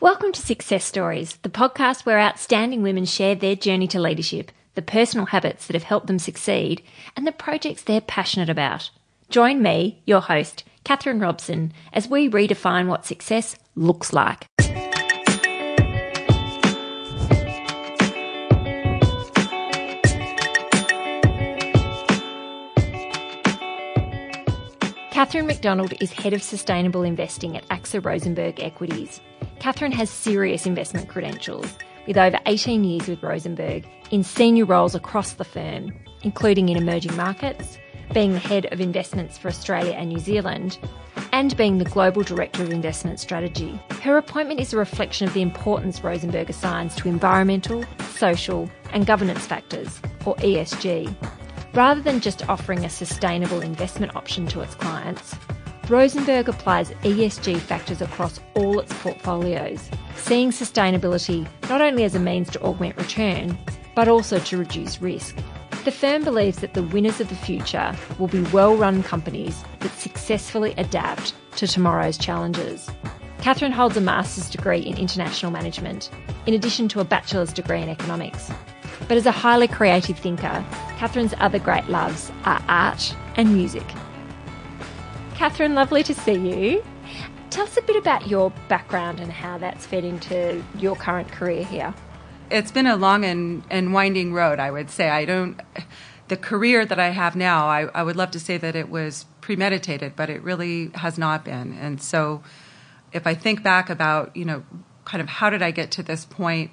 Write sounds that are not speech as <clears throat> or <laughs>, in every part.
Welcome to Success Stories, the podcast where outstanding women share their journey to leadership, the personal habits that have helped them succeed, and the projects they're passionate about. Join me, your host, Catherine Robson, as we redefine what success looks like. Kathryn McDonald is Head of Sustainable Investing at AXA Rosenberg Equities. Kathryn has serious investment credentials, with over 18 years with Rosenberg in senior roles across the firm, including in emerging markets, being the head of investments for Australia and New Zealand, and being the Global Director of Investment Strategy. Her appointment is a reflection of the importance Rosenberg assigns to environmental, social, and governance factors, or ESG. Rather than just offering a sustainable investment option to its clients, Rosenberg applies ESG factors across all its portfolios, seeing sustainability not only as a means to augment return, but also to reduce risk. The firm believes that the winners of the future will be well run companies that successfully adapt to tomorrow's challenges. Kathryn holds a master's degree in international management, in addition to a bachelor's degree in economics. But as a highly creative thinker, Kathryn's other great loves are art and music. Kathryn, lovely to see you. Tell us a bit about your background and how that's fed into your current career here. It's been a long and, and winding road, I would say. I don't, the career that I have now, I, I would love to say that it was premeditated, but it really has not been. And so if I think back about, you know, kind of how did I get to this point,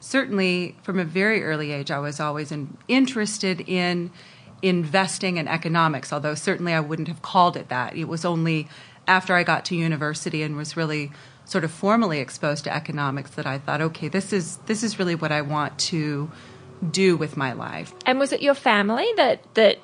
certainly from a very early age, I was always in, interested in investing in economics, although certainly I wouldn't have called it that. It was only after I got to university and was really sort of formally exposed to economics that I thought, okay, this is this is really what I want to do with my life. And was it your family that that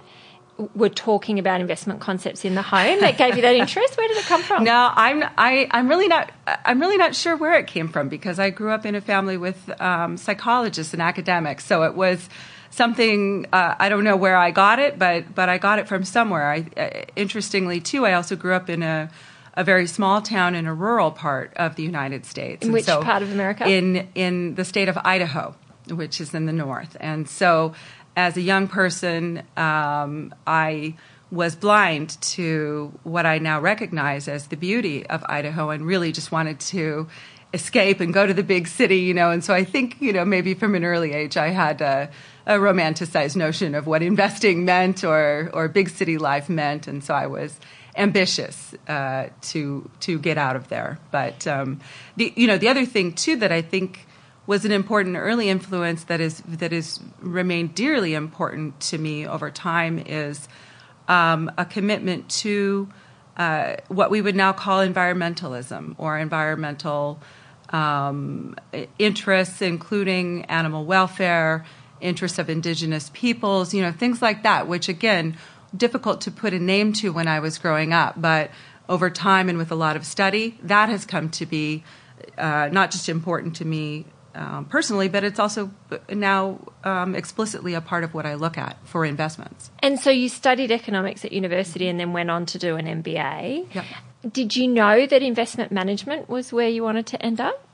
were talking about investment concepts in the home that gave you that interest? Where did it come from? No, I'm I, I'm really not I'm really not sure where it came from because I grew up in a family with um, psychologists and academics, so it was something uh, I don't know where I got it, but but I got it from somewhere. I, uh, interestingly, too, I also grew up in a a very small town in a rural part of the United States. In which so part of America? In in the state of Idaho, which is in the north. And so, as a young person, um, I was blind to what I now recognize as the beauty of Idaho, and really just wanted to escape and go to the big city, you know. And so I think, you know, maybe from an early age, I had a, a romanticized notion of what investing meant or or big city life meant, and so I was ambitious uh, to to get out of there. But um, the you know the other thing too that I think was an important early influence that is that is remained dearly important to me over time is um, a commitment to uh, what we would now call environmentalism or environmental um, interests, including animal welfare, interests of indigenous peoples, you know, things like that, which again, difficult to put a name to when I was growing up, but over time and with a lot of study, that has come to be uh, not just important to me um, personally, but it's also now um, explicitly a part of what I look at for investments. And so you studied economics at university and then went on to do an MBA. Yep. Did you know that investment management was where you wanted to end up?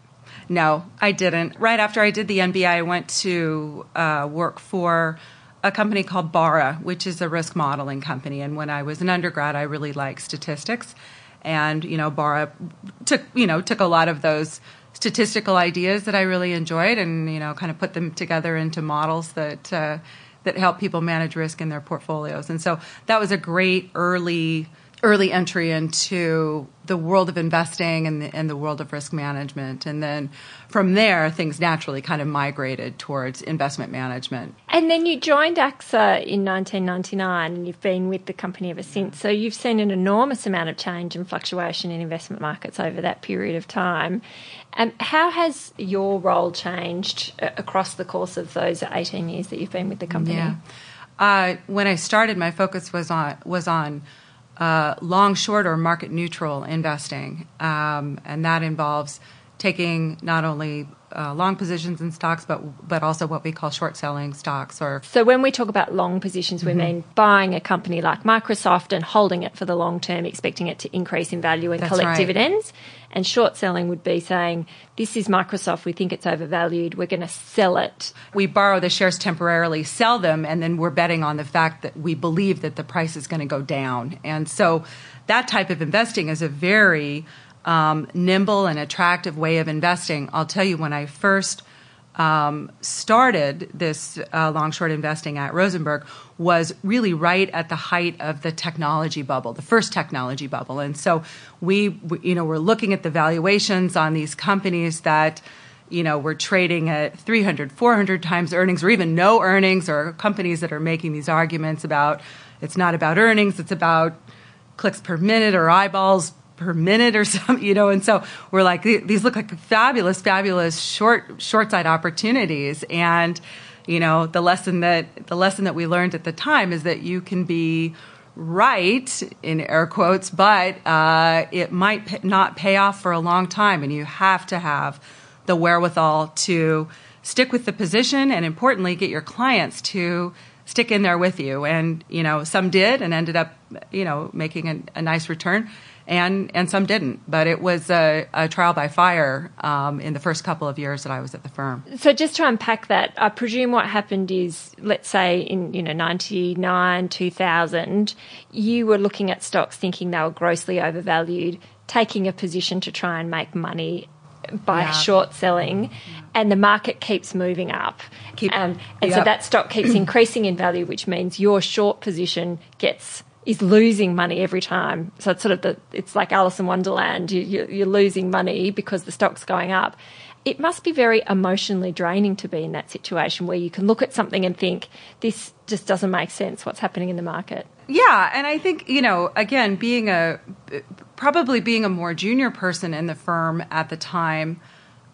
No, I didn't. Right after I did the MBA, I went to uh, work for a company called Barra, which is a risk modeling company. And when I was an undergrad, I really liked statistics, and you know, Barra took you know took a lot of those statistical ideas that I really enjoyed, and you know, kind of put them together into models that uh, that help people manage risk in their portfolios. And so that was a great early early entry into the world of investing and the, and the world of risk management. And then from there, things naturally kind of migrated towards investment management. And then you joined AXA in 1999 and you've been with the company ever since. So you've seen an enormous amount of change and fluctuation in investment markets over that period of time. Um, how has your role changed uh, across the course of those 18 years that you've been with the company? Yeah. Uh, when I started, my focus was on was on uh, long, short, or market neutral investing, um, and that involves taking not only uh, long positions in stocks, but but also what we call short selling stocks. Or so when we talk about long positions, we mm-hmm. mean buying a company like Microsoft and holding it for the long term, expecting it to increase in value and That's collect right. dividends. And short selling would be saying, "This is Microsoft. We think it's overvalued. We're going to sell it." We borrow the shares temporarily, sell them, and then we're betting on the fact that we believe that the price is going to go down. And so, that type of investing is a very um, nimble and attractive way of investing. I'll tell you, when I first um, started this uh, long short investing at Rosenberg was really right at the height of the technology bubble, the first technology bubble. And so we, we you know, we're looking at the valuations on these companies that you know, we're trading at 300, 400 times earnings or even no earnings or companies that are making these arguments about it's not about earnings, it's about clicks per minute or eyeballs per minute or <laughs> something, you know. And so we're like, these look like fabulous, fabulous short short side opportunities. And you know, the lesson that the lesson that we learned at the time is that you can be right in air quotes, but uh, it might not pay off for a long time, and you have to have the wherewithal to stick with the position, and importantly, get your clients to stick in there with you. And you know, some did and ended up, you know, making a, a nice return and and some didn't. But it was a, a trial by fire um, in the first couple of years that I was at the firm. So just to unpack that, I presume what happened is, let's say in you know ninety nine two thousand, you were looking at stocks thinking they were grossly overvalued, taking a position to try and make money by yeah. short selling, and the market keeps moving up. Keep, um, and yep. so that stock keeps <clears throat> increasing in value, which means your short position gets is losing money every time. So it's sort of the it's like Alice in Wonderland. You, you're losing money because the stock's going up. It must be very emotionally draining to be in that situation where you can look at something and think this just doesn't make sense. What's happening in the market? Yeah, and I think you know, again, being a probably being a more junior person in the firm at the time.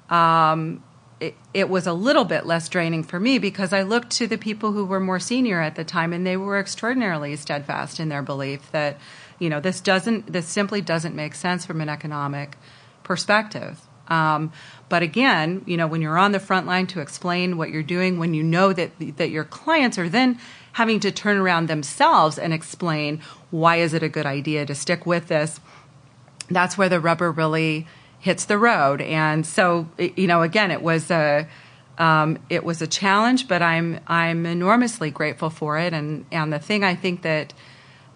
Um, it, it, was a little bit less draining for me because I looked to the people who were more senior at the time and they were extraordinarily steadfast in their belief that, you know, this doesn't, this simply doesn't make sense from an economic perspective. Um, but again, you know, when you're on the front line to explain what you're doing, when you know that that your clients are then having to turn around themselves and explain why is it a good idea to stick with this, that's where the rubber really hits the road. And so, you know, again, it was a um, it was a challenge, but I'm I'm enormously grateful for it. And and the thing I think that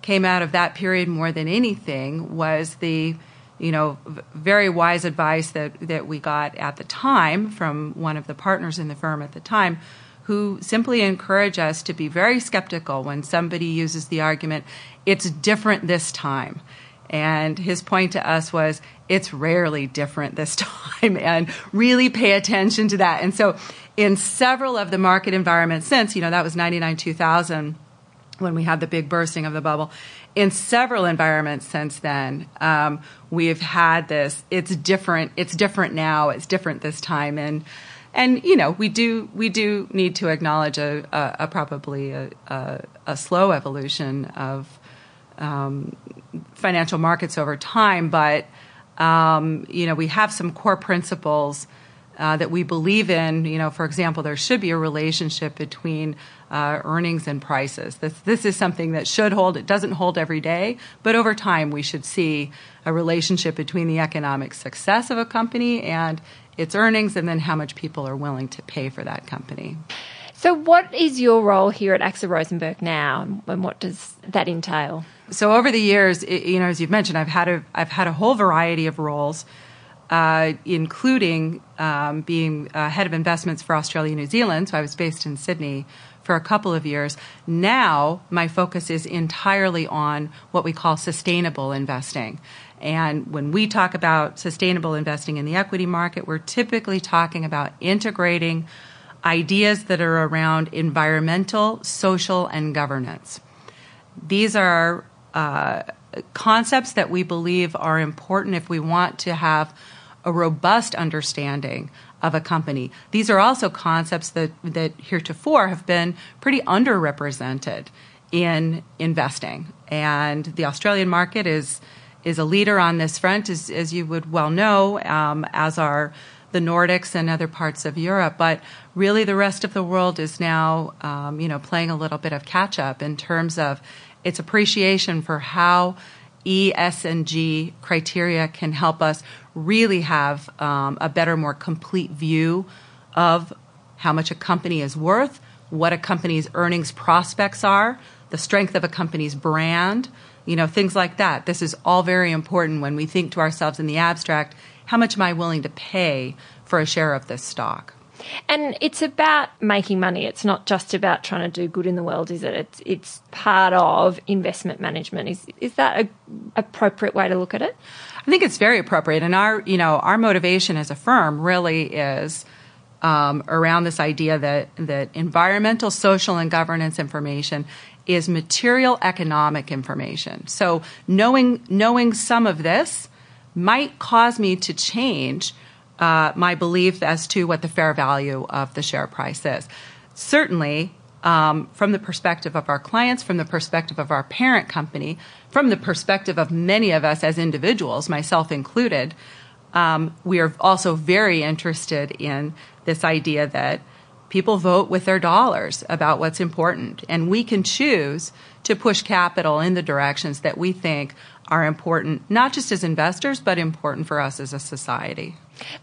came out of that period more than anything was the you know very wise advice that that we got at the time from one of the partners in the firm at the time who simply encourage us to be very skeptical when somebody uses the argument it's different this time and his point to us was, it's rarely different this <laughs> time, and really pay attention to that. And so, in several of the market environments since, you know, that was 99 2000 when we had the big bursting of the bubble. In several environments since then, um, we've had this. It's different. It's different now. It's different this time, and and you know we do we do need to acknowledge a, a, a probably a, a, slow evolution of um, financial markets over time, but um, you know we have some core principles uh, that we believe in. You know, for example, there should be a relationship between uh, earnings and prices. This this is something that should hold. It doesn't hold every day, but over time we should see a relationship between the economic success of a company and its earnings, and then how much people are willing to pay for that company. So, what is your role here at AXA Rosenberg now, and what does that entail? So, over the years, you know, as you've mentioned, I've had a I've had a whole variety of roles, uh, including um, being uh, head of investments for Australia, and New Zealand. So, I was based in Sydney for a couple of years. Now, my focus is entirely on what we call sustainable investing. And when we talk about sustainable investing in the equity market, we're typically talking about integrating ideas that are around environmental, social, and governance. These are uh, concepts that we believe are important if we want to have a robust understanding of a company. These are also concepts that, that heretofore have been pretty underrepresented in investing. And the Australian market is is a leader on this front, as, as you would well know, um, as are the Nordics and other parts of Europe. But really, the rest of the world is now, um, you know, playing a little bit of catch up in terms of its appreciation for how E, S, and G criteria can help us really have um, a better, more complete view of how much a company is worth, what a company's earnings prospects are, the strength of a company's brand, you know, things like that. This is all very important when we think to ourselves in the abstract, how much am I willing to pay for a share of this stock? And it's about making money. It's not just about trying to do good in the world, is it? It's it's part of investment management. Is is that a appropriate way to look at it? I think it's very appropriate. And our you know our motivation as a firm really is um, around this idea that that environmental, social, and governance information is material economic information. So knowing knowing some of this might cause me to change uh, my belief as to what the fair value of the share price is. Certainly, um, from the perspective of our clients, from the perspective of our parent company, from the perspective of many of us as individuals, myself included, um, we are also very interested in this idea that people vote with their dollars about what's important, and we can choose to push capital in the directions that we think are important, not just as investors, but important for us as a society.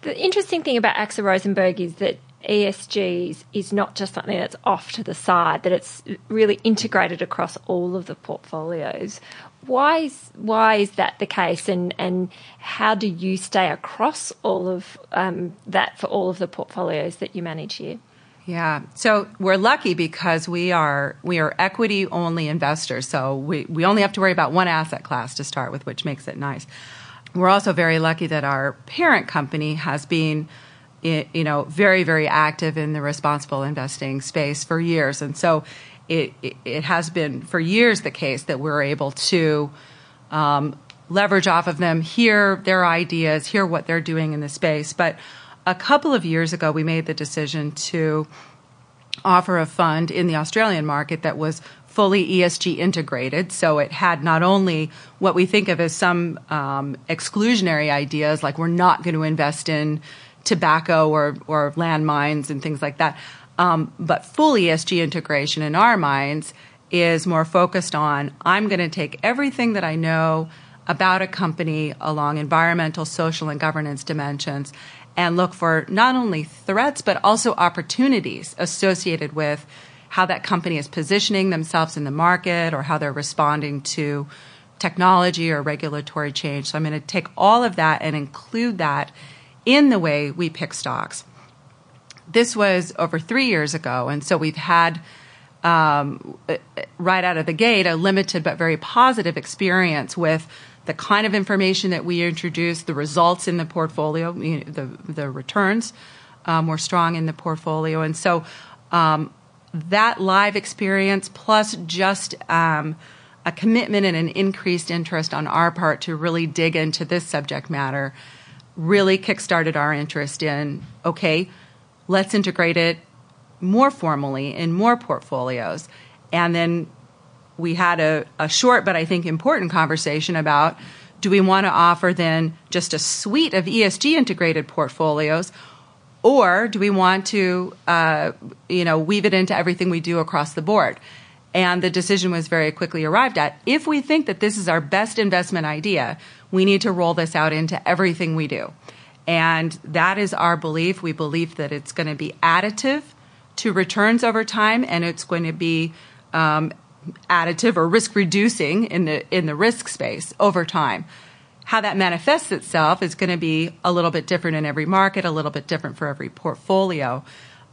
The interesting thing about AXA Rosenberg is that ESG is not just something that's off to the side, that it's really integrated across all of the portfolios. Why is, why is that the case, and, and how do you stay across all of um, that for all of the portfolios that you manage here? Yeah. So we're lucky because we are we are equity only investors. So we, we only have to worry about one asset class to start with, which makes it nice. We're also very lucky that our parent company has been you know very very active in the responsible investing space for years and so it, it has been for years the case that we're able to um, leverage off of them, hear their ideas, hear what they're doing in the space. But a couple of years ago, we made the decision to offer a fund in the Australian market that was fully ESG integrated. So it had not only what we think of as some um, exclusionary ideas, like we're not going to invest in tobacco or, or landmines and things like that, um, but full ESG integration in our minds is more focused on I'm going to take everything that I know about a company along environmental, social, and governance dimensions and look for not only threats but also opportunities associated with how that company is positioning themselves in the market or how they're responding to technology or regulatory change. So I'm going to take all of that and include that in the way we pick stocks. This was over three years ago, and so we've had um, right out of the gate a limited but very positive experience with the kind of information that we introduced, the results in the portfolio, you know, the the returns um, were strong in the portfolio, and so um, that live experience plus just um, a commitment and an increased interest on our part to really dig into this subject matter really kickstarted our interest in okay, let's integrate it more formally in more portfolios, and then we had a, a short but I think important conversation about do we want to offer then just a suite of ESG integrated portfolios, or do we want to, uh, you know, weave it into everything we do across the board? And the decision was very quickly arrived at. If we think that this is our best investment idea, we need to roll this out into everything we do. And that is our belief. We believe that it's going to be additive to returns over time, and it's going to be um, additive or risk reducing in the in the risk space over time. How that manifests itself is going to be a little bit different in every market, a little bit different for every portfolio.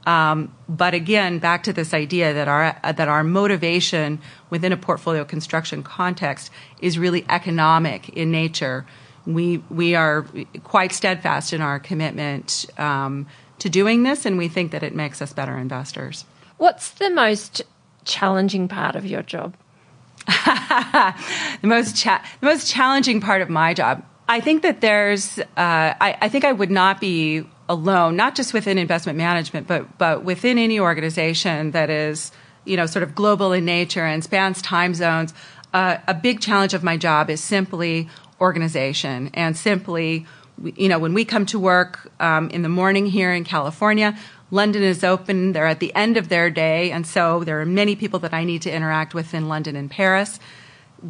Um, but again, back to this idea that our that our motivation within a portfolio construction context is really economic in nature. We we are quite steadfast in our commitment um, to doing this, and we think that it makes us better investors. What's the most challenging part of your job? <laughs> the most cha- the most challenging part of my job. I think that there's. Uh, I, I think I would not be alone, not just within investment management, but but within any organization that is you know sort of global in nature and spans time zones. Uh, a big challenge of my job is simply organization and simply, you know, when we come to work um, in the morning here in California, London is open. They're at the end of their day, and so there are many people that I need to interact with in London and Paris.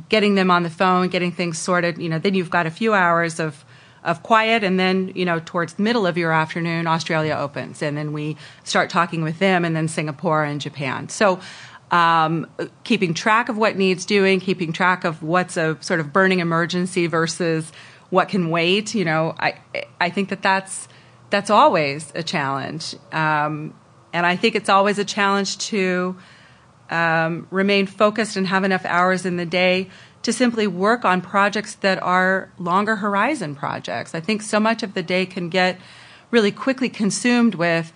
Getting them on the phone, getting things sorted, you know, then you've got a few hours of of quiet and then you know towards the middle of your afternoon australia opens and then we start talking with them and then singapore and japan so um, keeping track of what needs doing, keeping track of what's a sort of burning emergency versus what can wait. You know, I I think that that's that's always a challenge, um, and I think it's always a challenge to um, remain focused and have enough hours in the day to simply work on projects that are longer horizon projects. I think so much of the day can get really quickly consumed with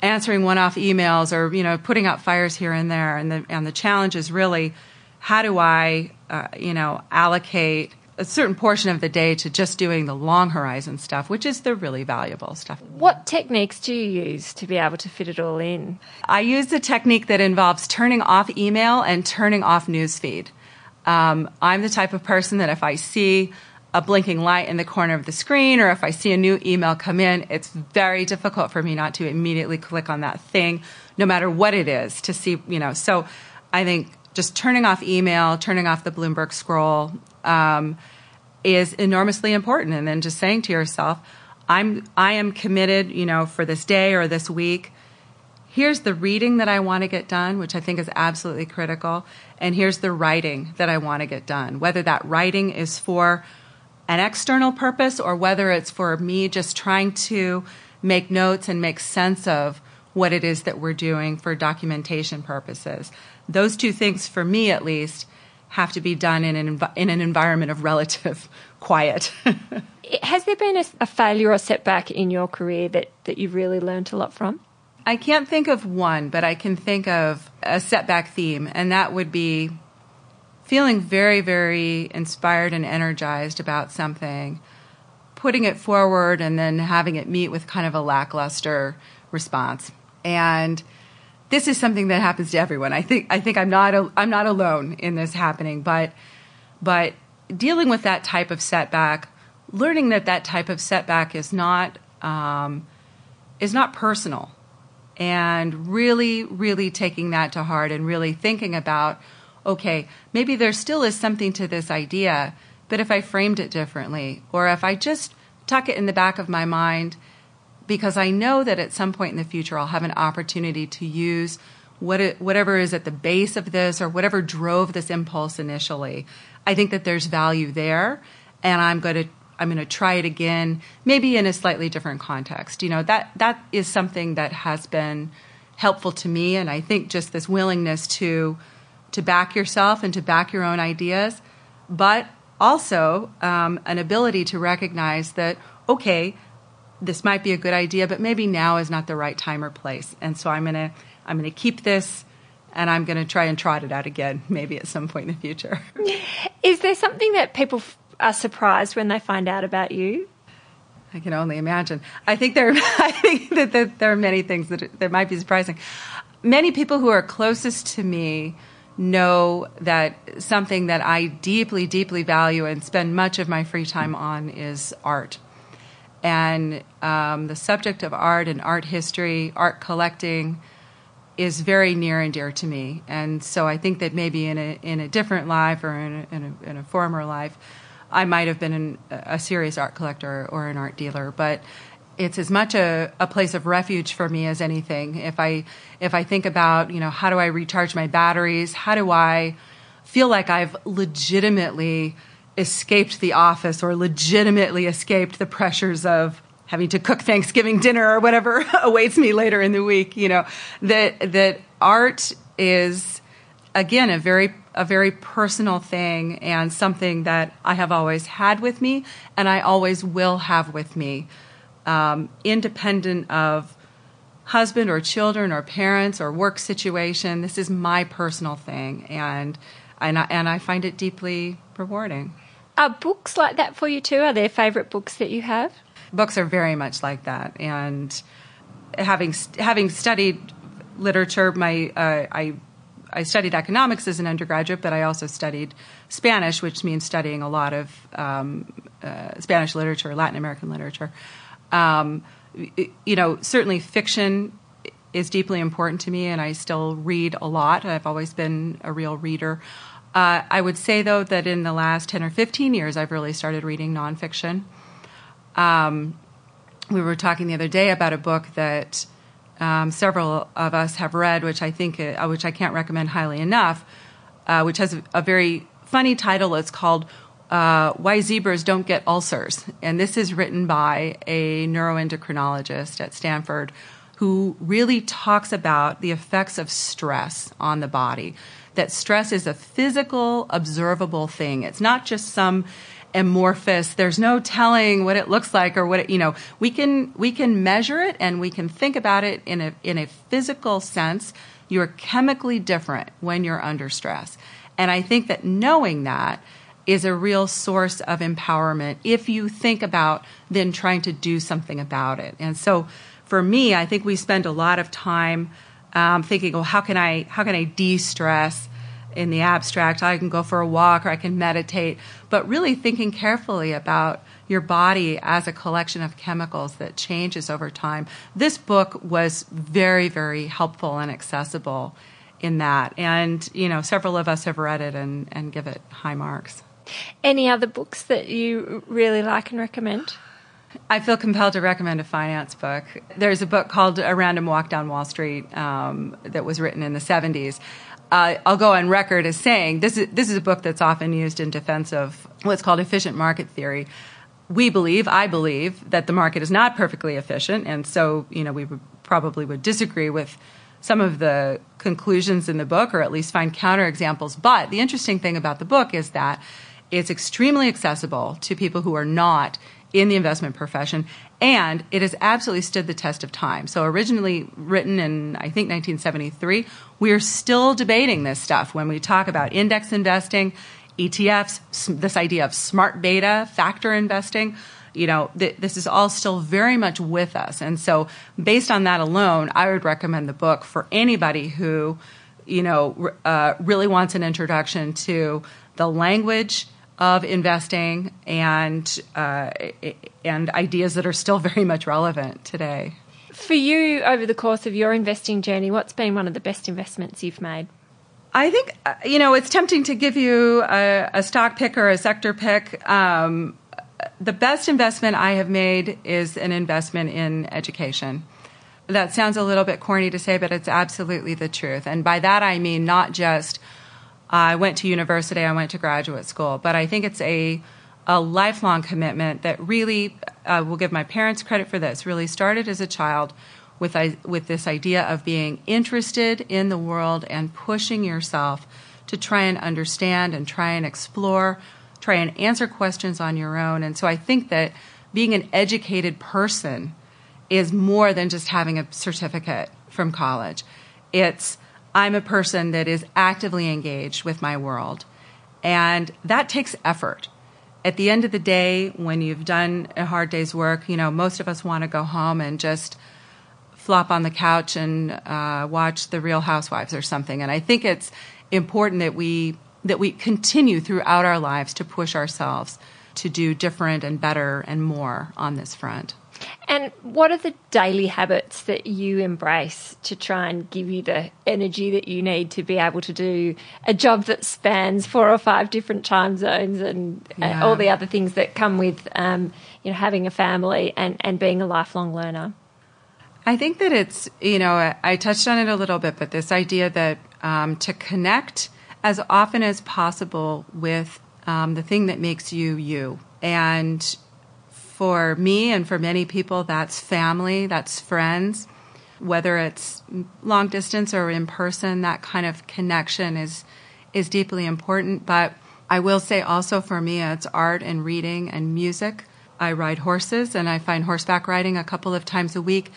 answering one-off emails or you know putting out fires here and there and the and the challenge is really how do I uh, you know allocate a certain portion of the day to just doing the long horizon stuff, which is the really valuable stuff. What techniques do you use to be able to fit it all in? I use the technique that involves turning off email and turning off newsfeed. Um, I'm the type of person that if I see a blinking light in the corner of the screen or if I see a new email come in, it's very difficult for me not to immediately click on that thing, no matter what it is, to see, you know. So I think just turning off email, turning off the Bloomberg scroll um, is enormously important. And then just saying to yourself, I'm, I am committed, you know, for this day or this week. Here's the reading that I want to get done, which I think is absolutely critical. And here's the writing that I want to get done. Whether that writing is for an external purpose or whether it's for me just trying to make notes and make sense of what it is that we're doing for documentation purposes. Those two things, for me at least, have to be done in an, env- in an environment of relative <laughs> quiet. Has there been a, a, failure or setback in your career that, that you've really learned a lot from? I can't think of one, but I can think of a setback theme, and that would be feeling very, very inspired and energized about something, putting it forward, and then having it meet with kind of a lackluster response. And this is something that happens to everyone. I think I think I'm not a, I'm not alone in this happening, but but dealing with that type of setback, learning that that type of setback is not um, is not personal, and really really taking that to heart and really thinking about okay, maybe there still is something to this idea, but if I framed it differently, or if I just tuck it in the back of my mind, because I know that at some point in the future I'll have an opportunity to use what it, whatever is at the base of this or whatever drove this impulse initially. I think that there's value there, and I'm going to I'm going to try it again, maybe in a slightly different context. You know that that is something that has been helpful to me, and I think just this willingness to to back yourself and to back your own ideas, but also um, an ability to recognize that, okay, this might be a good idea, but maybe now is not the right time or place. And so I'm going to I'm to keep this and I'm going to try and trot it out again, <laughs> maybe at some point in the future. <laughs> Is there something that people are surprised when they find out about you? I can only imagine. I think there, <laughs> I think that, that there are many things that that might be surprising. Many people who are closest to me know that something that I deeply, deeply value and spend much of my free time on is art. And um, the subject of art and art history, art collecting, is very near and dear to me. And so I think that maybe in a, in a different life or in a, in a, in a former life, I might have been an, a serious art collector or an art dealer. But it's as much a, a place of refuge for me as anything. If I if I think about you know how do I recharge my batteries, how do I feel like I've legitimately escaped the office or legitimately escaped the pressures of having to cook Thanksgiving dinner or whatever <laughs> awaits me later in the week. You know that that art is again a very a very personal thing and something that I have always had with me and I always will have with me um, independent of husband or children or parents or work situation. This is my personal thing, and and I, and I find it deeply rewarding. Are books like that for you too? Are there favorite books that you have? Books are very much like that, and having having studied literature, my uh, I I studied economics as an undergraduate, but I also studied Spanish, which means studying a lot of um, uh, Spanish literature, Latin American literature. Um, you know, certainly fiction is deeply important to me, and I still read a lot. I've always been a real reader. Uh, I would say, though, that in the last 10 or 15 years, I've really started reading nonfiction. Um, we were talking the other day about a book that um, several of us have read, which I think, uh, which I can't recommend highly enough, uh, which has a, a, very funny title. It's called uh, "Why Zebras Don't Get Ulcers," and this is written by a neuroendocrinologist at Stanford, who really talks about the effects of stress on the body. That stress is a physical, observable thing. It's not just some amorphous there's no telling what it looks like or what it, you know we can we can measure it and we can think about it in a in a physical sense. You're chemically different when you're under stress. And i think that knowing that is a real source of empowerment if you think about then trying to do something about it. And so for me i think we spend a lot of time um, thinking well how can i how can i de-stress in the abstract. I can go for a walk or I can meditate, but really thinking carefully about your body as a collection of chemicals that changes over time. This book was very, very helpful and accessible in that. And, you know, several of us have read it and, and give it high marks. Any other books that you really like and recommend? I feel compelled to recommend a finance book. There's a book called A Random Walk Down Wall Street um, that was written in the 70s uh, I'll go on record as saying this is this is a book that's often used in defense of what's called efficient market theory. We believe, I believe, that the market is not perfectly efficient, and so you know we would, probably would disagree with some of the conclusions in the book, or at least find counterexamples. But the interesting thing about the book is that it's extremely accessible to people who are not in the investment profession, and it has absolutely stood the test of time. So, originally written in, I think, 1973, we are still debating this stuff when we talk about index investing, ETFs, this idea of smart beta, factor investing. You know, th- this is all still very much with us. And so, based on that alone, I would recommend the book for anybody who, you know, uh, really wants an introduction to the language of investing and uh, and ideas that are still very much relevant today. For you, over the course of your investing journey, what's been one of the best investments you've made? I think uh, you know it's tempting to give you a, a stock pick or a sector pick. Um, the best investment I have made is an investment in education. That sounds a little bit corny to say, but it's absolutely the truth. And by that I mean not just I went to university, I went to graduate school, but I think it's a a lifelong commitment that really uh, will give my parents credit for this. Really started as a child with I, with this idea of being interested in the world and pushing yourself to try and understand and try and explore, try and answer questions on your own. And so I think that being an educated person is more than just having a certificate from college. It's I'm a person that is actively engaged with my world. And that takes effort. At the end of the day, when you've done a hard day's work, you know, most of us want to go home and just flop on the couch and uh, watch The Real Housewives or something. And I think it's important that we that we continue throughout our lives to push ourselves to do different and better and more on this front. And what are the daily habits that you embrace to try and give you the energy that you need to be able to do a job that spans four or five different time zones and yeah. all the other things that come with um, you know having a family and, and being a lifelong learner? I think that it's you know I touched on it a little bit, but this idea that um, to connect as often as possible with um, the thing that makes you you and for me and for many people, that's family, that's friends. Whether it's long distance or in person, that kind of connection is is deeply important. But I will say also for me, it's art and reading and music. I ride horses and I find horseback riding a couple of times a week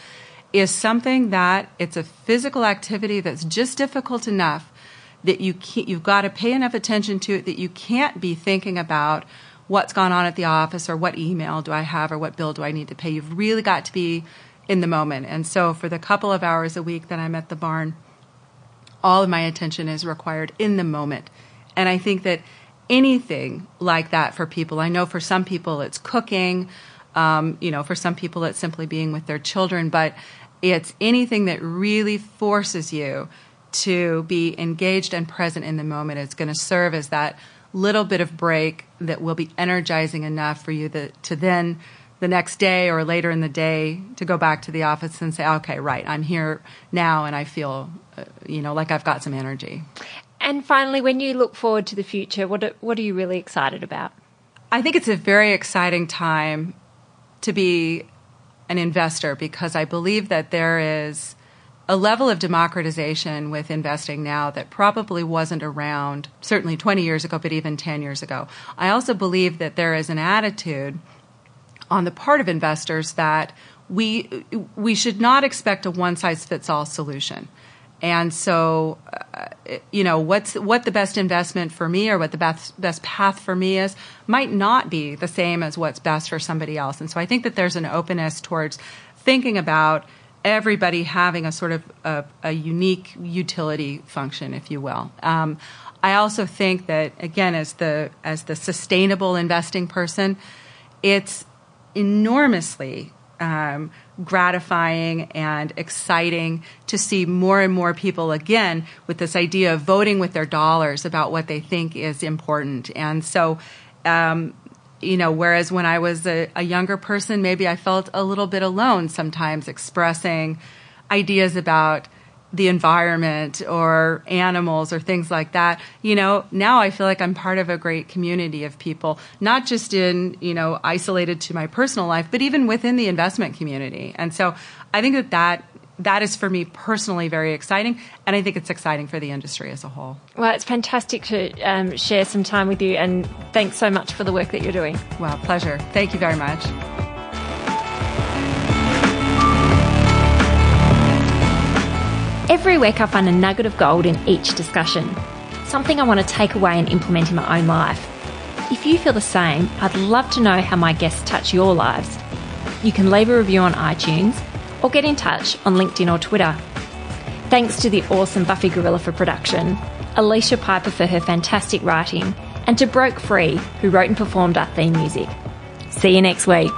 is something that it's a physical activity that's just difficult enough that you you've got to pay enough attention to it that you can't be thinking about what's gone on at the office or what email do I have or what bill do I need to pay. You've really got to be in the moment. And so for the couple of hours a week that I'm at the barn, all of my attention is required in the moment. And I think that anything like that for people, I know for some people it's cooking, um, you know, for some people it's simply being with their children, but it's anything that really forces you to be engaged and present in the moment. It's going to serve as that little bit of break that will be energizing enough for you that, to then the next day or later in the day to go back to the office and say, okay, right, I'm here now and I feel, uh, you know, like I've got some energy. And finally, when you look forward to the future, what are, what are you really excited about? I think it's a very exciting time to be an investor because I believe that there is a level of democratization with investing now that probably wasn't around certainly 20 years ago, but even 10 years ago. I also believe that there is an attitude on the part of investors that we we should not expect a one size fits all solution. And so, uh, you know, what's what the best investment for me or what the best best path for me is might not be the same as what's best for somebody else. And so, I think that there's an openness towards thinking about everybody having a sort of a, a unique utility function, if you will. Um, I also think that again, as the as the sustainable investing person, it's enormously um, gratifying and exciting to see more and more people again with this idea of voting with their dollars about what they think is important. And so, um, you know, whereas when I was a, a younger person, maybe I felt a little bit alone sometimes expressing ideas about the environment or animals or things like that. You know, now I feel like I'm part of a great community of people, not just in, you know, isolated to my personal life, but even within the investment community. And so I think that that that is for me personally very exciting, and I think it's exciting for the industry as a whole. Well, it's fantastic to um, share some time with you, and thanks so much for the work that you're doing. Well, pleasure. Thank you very much. Every week, I find a nugget of gold in each discussion, something I want to take away and implement in my own life. If you feel the same, I'd love to know how my guests touch your lives. You can leave a review on iTunes or get in touch on LinkedIn or Twitter. Thanks to the awesome Buffy Gorilla for production, Alicia Piper for her fantastic writing, and to Broke Free, who wrote and performed our theme music. See you next week.